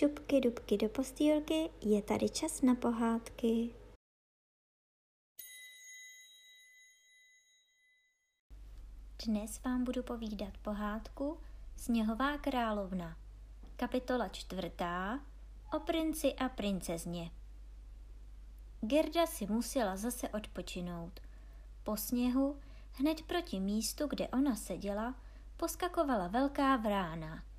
šupky dubky do postýlky, je tady čas na pohádky. Dnes vám budu povídat pohádku Sněhová královna, kapitola čtvrtá o princi a princezně. Gerda si musela zase odpočinout. Po sněhu, hned proti místu, kde ona seděla, poskakovala velká vrána –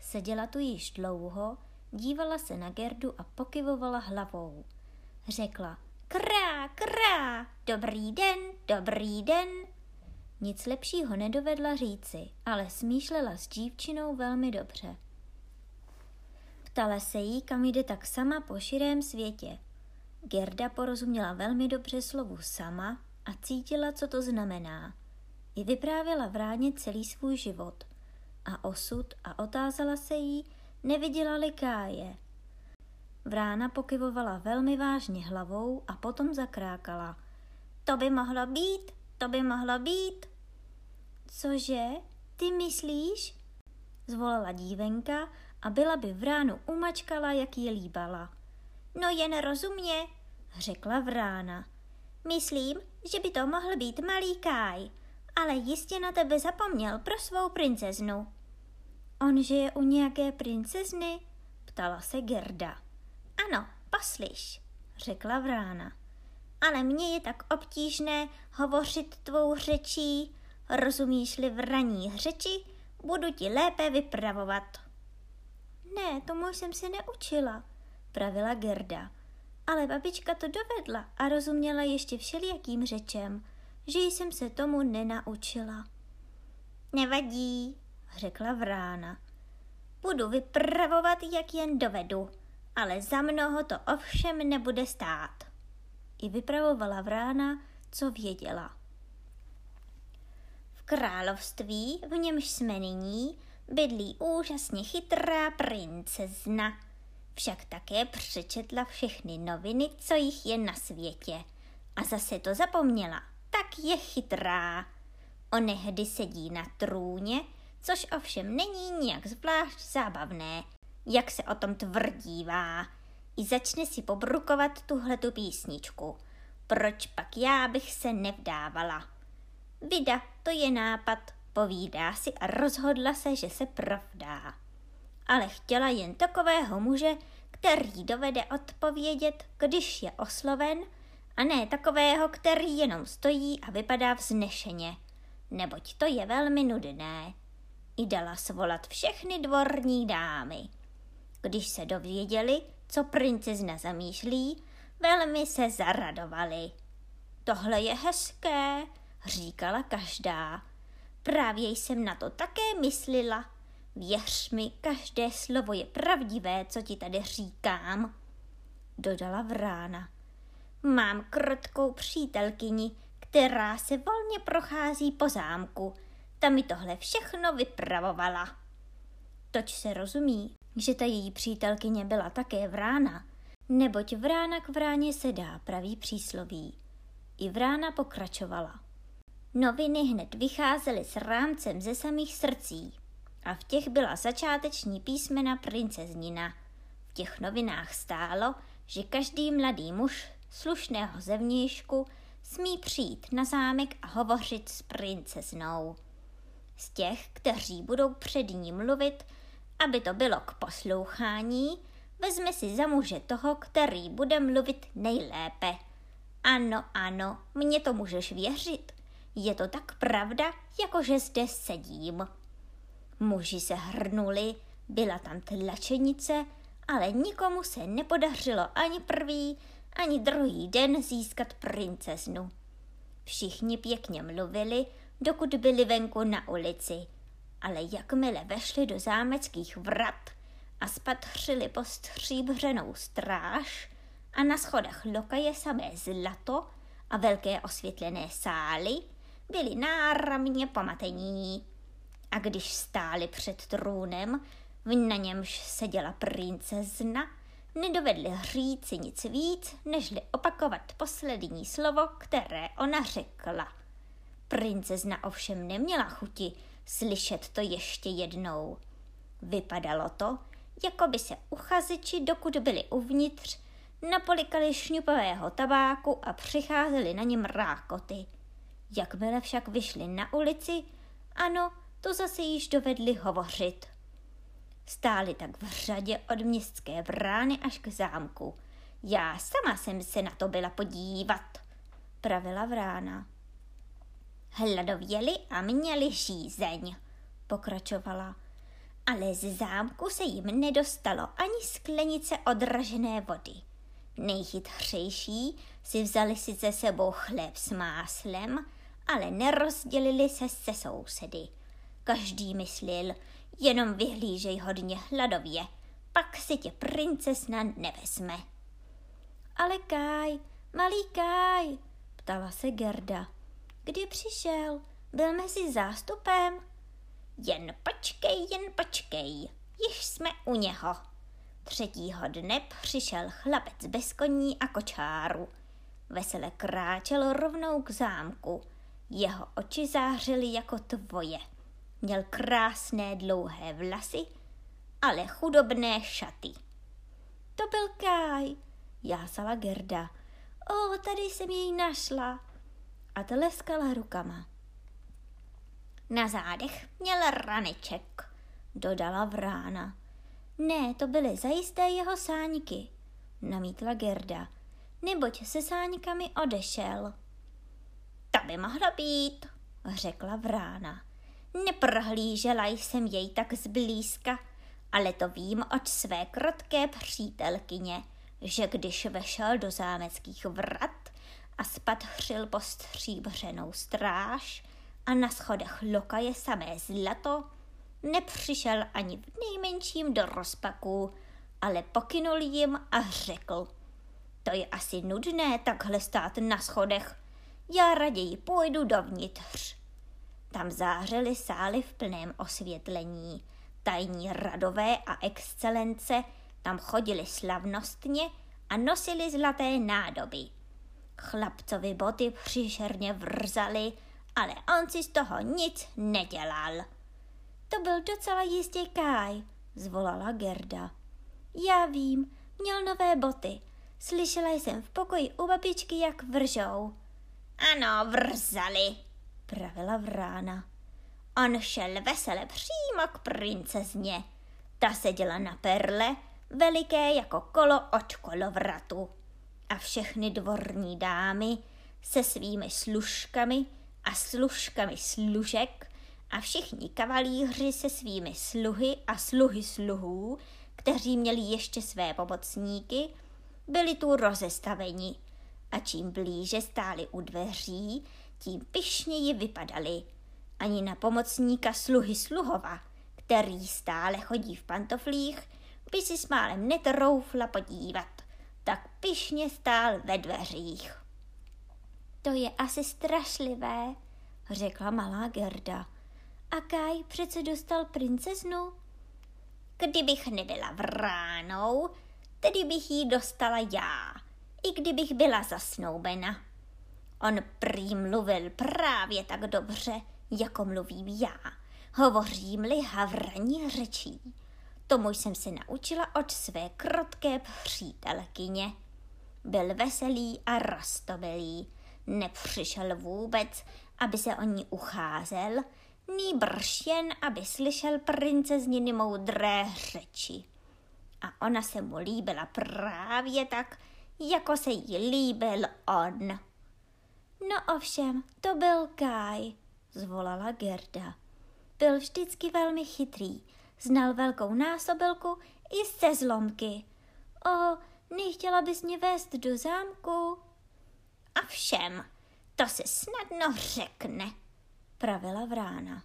Seděla tu již dlouho, dívala se na Gerdu a pokyvovala hlavou. Řekla, krá, krá, dobrý den, dobrý den. Nic lepšího nedovedla říci, ale smýšlela s dívčinou velmi dobře. Ptala se jí, kam jde tak sama po širém světě. Gerda porozuměla velmi dobře slovu sama a cítila, co to znamená. I vyprávěla vráně celý svůj život a osud a otázala se jí, neviděla-li káje. Vrána pokyvovala velmi vážně hlavou a potom zakrákala. To by mohlo být, to by mohlo být. Cože, ty myslíš? Zvolala dívenka a byla by vránu umačkala, jak ji líbala. No jen rozumně, řekla vrána. Myslím, že by to mohl být malý káj, ale jistě na tebe zapomněl pro svou princeznu. On žije u nějaké princezny? Ptala se Gerda. Ano, poslyš, řekla Vrána. Ale mně je tak obtížné hovořit tvou řečí. Rozumíš-li vraní řeči, budu ti lépe vypravovat. Ne, tomu jsem se neučila, pravila Gerda. Ale babička to dovedla a rozuměla ještě všelijakým řečem, že jsem se tomu nenaučila. Nevadí, řekla vrána. Budu vypravovat, jak jen dovedu, ale za mnoho to ovšem nebude stát. I vypravovala vrána, co věděla. V království, v němž jsme nyní, bydlí úžasně chytrá princezna. Však také přečetla všechny noviny, co jich je na světě. A zase to zapomněla, tak je chytrá. Onehdy sedí na trůně, což ovšem není nijak zvlášť zábavné, jak se o tom tvrdívá. I začne si pobrukovat tuhletu písničku. Proč pak já bych se nevdávala? Vida, to je nápad, povídá si a rozhodla se, že se provdá. Ale chtěla jen takového muže, který dovede odpovědět, když je osloven, a ne takového, který jenom stojí a vypadá vznešeně, neboť to je velmi nudné i dala svolat všechny dvorní dámy. Když se dověděli, co princezna zamýšlí, velmi se zaradovali. Tohle je hezké, říkala každá. Právě jsem na to také myslela. Věř mi, každé slovo je pravdivé, co ti tady říkám, dodala vrána. Mám krotkou přítelkyni, která se volně prochází po zámku – ta mi tohle všechno vypravovala. Toč se rozumí, že ta její přítelkyně byla také vrána, neboť vrána k vráně se dá pravý přísloví. I vrána pokračovala. Noviny hned vycházely s rámcem ze samých srdcí a v těch byla začáteční písmena princeznina. V těch novinách stálo, že každý mladý muž slušného zevnějšku smí přijít na zámek a hovořit s princeznou z těch, kteří budou před ní mluvit, aby to bylo k poslouchání, vezme si za muže toho, který bude mluvit nejlépe. Ano, ano, mně to můžeš věřit. Je to tak pravda, jakože zde sedím. Muži se hrnuli, byla tam tlačenice, ale nikomu se nepodařilo ani prvý, ani druhý den získat princeznu. Všichni pěkně mluvili, dokud byli venku na ulici. Ale jakmile vešli do zámeckých vrat a spatřili postříbřenou stráž a na schodech lokaje samé zlato a velké osvětlené sály, byli náramně pamatení. A když stáli před trůnem, na němž seděla princezna, nedovedli říci nic víc, nežli opakovat poslední slovo, které ona řekla – Princezna ovšem neměla chuti slyšet to ještě jednou. Vypadalo to, jako by se uchazeči, dokud byli uvnitř, napolikali šňupového tabáku a přicházeli na něm rákoty. Jakmile však vyšli na ulici, ano, to zase již dovedli hovořit. Stáli tak v řadě od městské brány až k zámku. Já sama jsem se na to byla podívat, pravila vrána. Hladověli a měli žízeň, pokračovala. Ale z zámku se jim nedostalo ani sklenice odražené vody. Nejchytřejší si vzali si ze sebou chléb s máslem, ale nerozdělili se se sousedy. Každý myslel, jenom vyhlížej hodně hladově, pak si tě princesna nevezme. Ale Kaj, malý Kaj, ptala se Gerda. Kdy přišel? Byl mezi zástupem? Jen počkej, jen počkej, již jsme u něho. Třetího dne přišel chlapec bez koní a kočáru. Vesele kráčel rovnou k zámku. Jeho oči zářily jako tvoje. Měl krásné dlouhé vlasy, ale chudobné šaty. To byl Kaj, jásala Gerda. O, tady jsem jej našla. A tleskala rukama. Na zádech měl raneček, dodala vrána. Ne, to byly zajisté jeho sáňky, namítla Gerda, neboť se sáňkami odešel. To by mohlo být, řekla vrána. Neprohlížela jsem jej tak zblízka, ale to vím od své krotké přítelkyně, že když vešel do zámeckých vrat a spadřil po stříbřenou stráž a na schodech lokaje samé zlato, nepřišel ani v nejmenším do rozpaku, ale pokynul jim a řekl, to je asi nudné takhle stát na schodech, já raději půjdu dovnitř. Tam zářily sály v plném osvětlení. Tajní radové a excelence tam chodili slavnostně a nosili zlaté nádoby. Chlapcovi boty příšerně vrzaly, ale on si z toho nic nedělal. To byl docela jistě Kaj, zvolala Gerda. Já vím, měl nové boty. Slyšela jsem v pokoji u babičky, jak vržou. Ano, vrzali, pravila vrána. On šel vesele přímo k princezně. Ta seděla na perle, veliké jako kolo od kolovratu. A všechny dvorní dámy se svými služkami a služkami služek a všichni kavalíři se svými sluhy a sluhy sluhů, kteří měli ještě své pomocníky, byli tu rozestaveni a čím blíže stáli u dveří, tím pyšněji vypadali. Ani na pomocníka sluhy sluhova, který stále chodí v pantoflích, by si s málem netroufla podívat. Tak pyšně stál ve dveřích. To je asi strašlivé, řekla malá Gerda. A Kaj přece dostal princeznu? Kdybych nebyla vránou, tedy bych ji dostala já, i kdybych byla zasnoubena. On prý mluvil právě tak dobře, jako mluvím já. Hovořím-li havraní řečí. Tomu jsem se naučila od své krotké přítelkyně. Byl veselý a rostomilý. Nepřišel vůbec, aby se o ní ucházel, nýbrž jen, aby slyšel princezniny moudré řeči. A ona se mu líbila právě tak, jako se jí líbil on. No ovšem, to byl Kaj, zvolala Gerda. Byl vždycky velmi chytrý, znal velkou násobilku i se zlomky. O, nechtěla bys mě vést do zámku? A všem, to se snadno řekne, pravila vrána.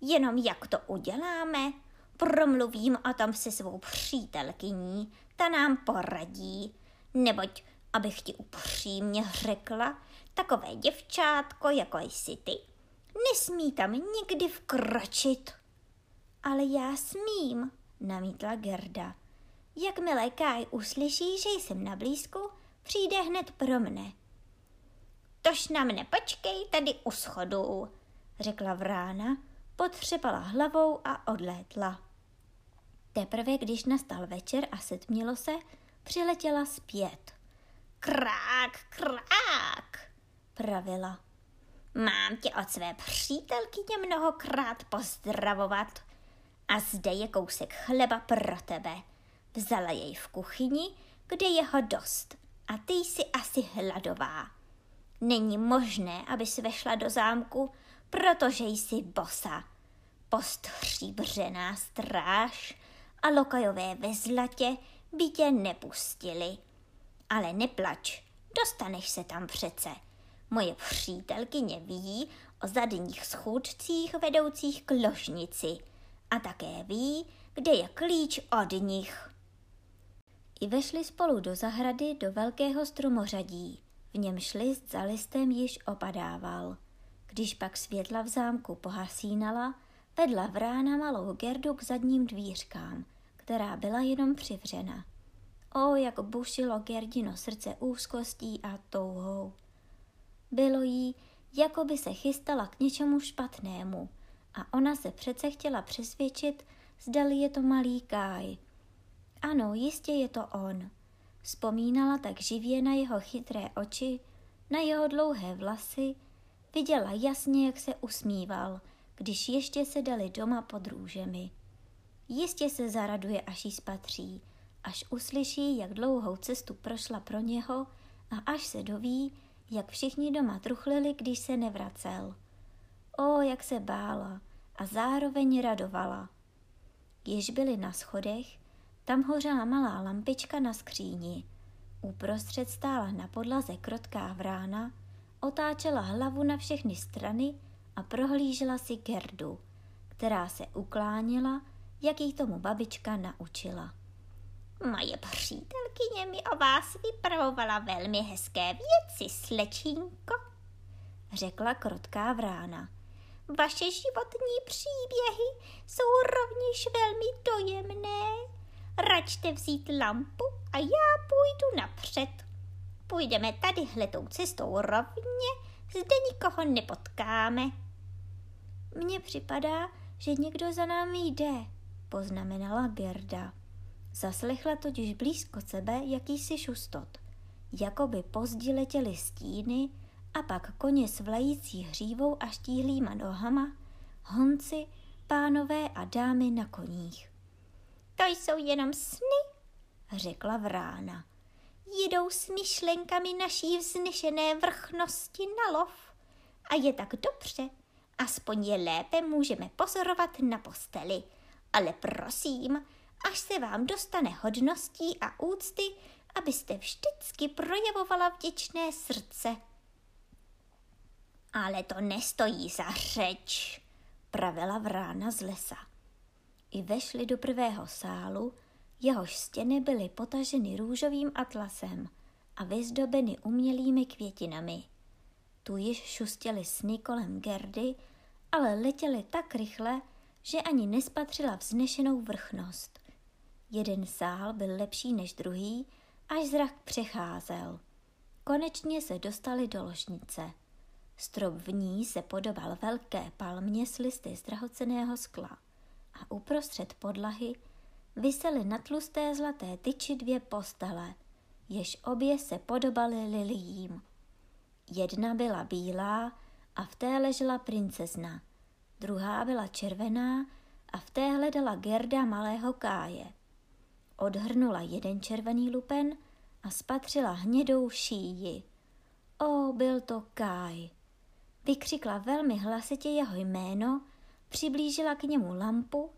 Jenom jak to uděláme, promluvím o tom se svou přítelkyní, ta nám poradí, neboť, abych ti upřímně řekla, takové děvčátko, jako jsi ty, nesmí tam nikdy vkročit. Ale já smím, namítla Gerda. Jakmile Kaj uslyší, že jsem na blízku, přijde hned pro mne. Tož na mne počkej tady u schodu, řekla vrána, potřepala hlavou a odlétla. Teprve když nastal večer a setmělo se, přiletěla zpět. Krák, krák, pravila. Mám tě od své přítelkyně mnohokrát pozdravovat. A zde je kousek chleba pro tebe. Vzala jej v kuchyni, kde je ho dost. A ty jsi asi hladová. Není možné, abys vešla do zámku, protože jsi bosa. Postříbřená stráž a lokajové ve zlatě by tě nepustili. Ale neplač, dostaneš se tam přece. Moje přítelkyně ví o zadních schůdcích vedoucích k ložnici a také ví, kde je klíč od nich. I vešli spolu do zahrady do velkého stromořadí. V němž list za listem již opadával. Když pak světla v zámku pohasínala, vedla vrána malou Gerdu k zadním dvířkám, která byla jenom přivřena. O, jak bušilo Gerdino srdce úzkostí a touhou. Bylo jí, jako by se chystala k něčemu špatnému a ona se přece chtěla přesvědčit, zdali je to malý Káj. Ano, jistě je to on. Vzpomínala tak živě na jeho chytré oči, na jeho dlouhé vlasy, viděla jasně, jak se usmíval, když ještě se dali doma pod růžemi. Jistě se zaraduje, až jí spatří, až uslyší, jak dlouhou cestu prošla pro něho a až se doví, jak všichni doma truchlili, když se nevracel. O, jak se bála a zároveň radovala. Již byli na schodech, tam hořela malá lampička na skříni. Uprostřed stála na podlaze krotká vrána, otáčela hlavu na všechny strany a prohlížela si Gerdu, která se uklánila, jak jí tomu babička naučila. Moje přítelkyně mi o vás vypravovala velmi hezké věci, slečínko, řekla krotká vrána. Vaše životní příběhy jsou rovněž velmi dojemné. Račte vzít lampu a já půjdu napřed. Půjdeme tady hletou cestou rovně, zde nikoho nepotkáme. Mně připadá, že někdo za námi jde, poznamenala Gerda. Zaslechla totiž blízko sebe jakýsi šustot. Jakoby pozdě letěly stíny a pak koně s vlající hřívou a štíhlýma nohama, honci, pánové a dámy na koních. To jsou jenom sny, řekla vrána. Jedou s myšlenkami naší vznešené vrchnosti na lov. A je tak dobře, aspoň je lépe můžeme pozorovat na posteli. Ale prosím, až se vám dostane hodností a úcty, abyste vždycky projevovala vděčné srdce. Ale to nestojí za řeč, pravila vrána z lesa. I vešli do prvého sálu, jehož stěny byly potaženy růžovým atlasem a vyzdobeny umělými květinami. Tu již šustěly sny kolem Gerdy, ale letěly tak rychle, že ani nespatřila vznešenou vrchnost. Jeden sál byl lepší než druhý, až zrak přecházel. Konečně se dostali do ložnice. Strop v ní se podobal velké palmě s listy z drahoceného skla a uprostřed podlahy visely na tlusté zlaté tyči dvě postele, jež obě se podobaly liliím. Jedna byla bílá a v té ležela princezna, druhá byla červená a v té hledala Gerda malého káje. Odhrnula jeden červený lupen a spatřila hnědou šíji. O, byl to Káj. Vykřikla velmi hlasitě jeho jméno, přiblížila k němu lampu,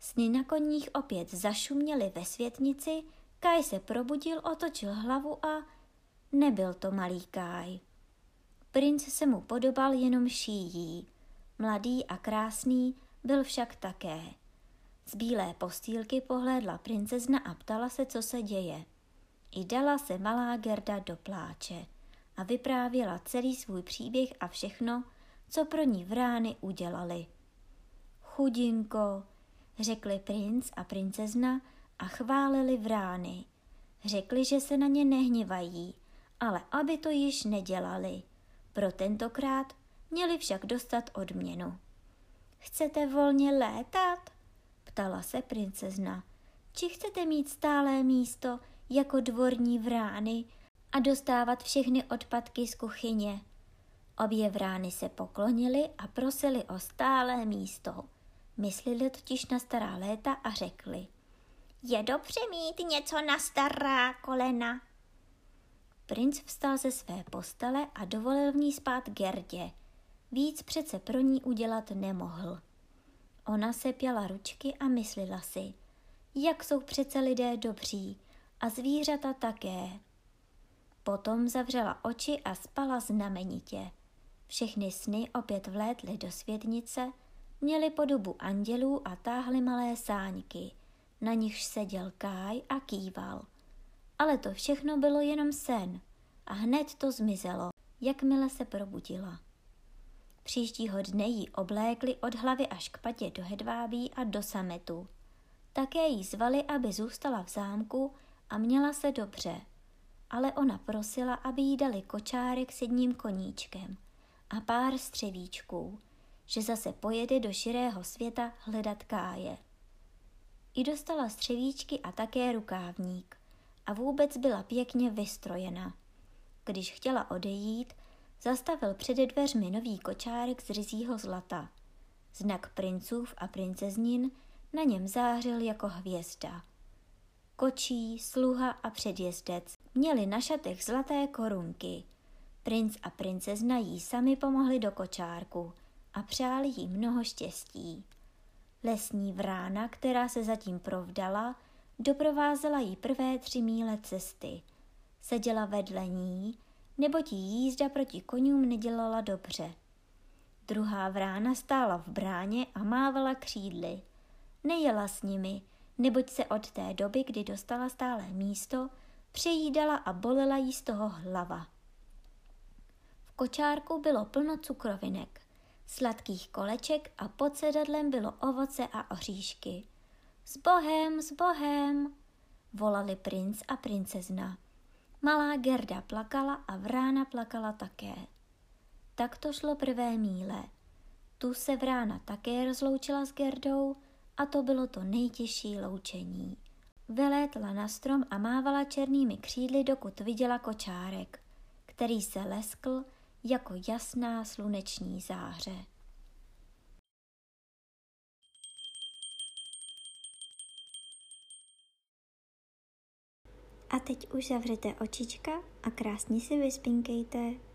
sny na koních opět zašuměly ve světnici, Kaj se probudil, otočil hlavu a nebyl to malý Kaj. Princ se mu podobal jenom šíjí. Mladý a krásný byl však také. Z bílé postýlky pohlédla princezna a ptala se, co se děje. I dala se malá Gerda do pláče a vyprávěla celý svůj příběh a všechno, co pro ní vrány udělali. Chudinko, řekli princ a princezna a chválili vrány. Řekli, že se na ně nehněvají, ale aby to již nedělali. Pro tentokrát měli však dostat odměnu. Chcete volně létat? ptala se princezna. či chcete mít stálé místo jako dvorní vrány a dostávat všechny odpadky z kuchyně. Obě vrány se poklonily a prosili o stálé místo. Myslili totiž na stará léta a řekli. Je dobře mít něco na stará kolena. Princ vstal ze své postele a dovolil v ní spát Gerdě. Víc přece pro ní udělat nemohl. Ona se pěla ručky a myslela si, jak jsou přece lidé dobří a zvířata také. Potom zavřela oči a spala znamenitě. Všechny sny opět vlétly do světnice, měly podobu andělů a táhly malé sáňky, na nichž seděl Káj a kýval. Ale to všechno bylo jenom sen a hned to zmizelo, jakmile se probudila. Příštího dne ji oblékli od hlavy až k patě do hedvábí a do sametu. Také jí zvali, aby zůstala v zámku a měla se dobře. Ale ona prosila, aby jí dali kočárek s jedním koníčkem a pár střevíčků, že zase pojede do širého světa hledat káje. I dostala střevíčky a také rukávník a vůbec byla pěkně vystrojena. Když chtěla odejít, zastavil před dveřmi nový kočárek z ryzího zlata. Znak princův a princeznin na něm zářil jako hvězda. Kočí, sluha a předjezdec měli na šatech zlaté korunky. Princ a princezna jí sami pomohli do kočárku a přáli jí mnoho štěstí. Lesní vrána, která se zatím provdala, doprovázela jí prvé tři míle cesty. Seděla vedle ní, neboť jí jízda proti konům nedělala dobře. Druhá vrána stála v bráně a mávala křídly. Nejela s nimi, neboť se od té doby, kdy dostala stále místo, přejídala a bolela jí z toho hlava. V kočárku bylo plno cukrovinek, sladkých koleček a pod sedadlem bylo ovoce a oříšky. S bohem, s bohem, volali princ a princezna. Malá Gerda plakala a Vrána plakala také. Tak to šlo prvé míle. Tu se Vrána také rozloučila s Gerdou a to bylo to nejtěžší loučení. Vylétla na strom a mávala černými křídly, dokud viděla kočárek, který se leskl jako jasná sluneční záře. A teď už zavřete očička a krásně si vyspinkejte.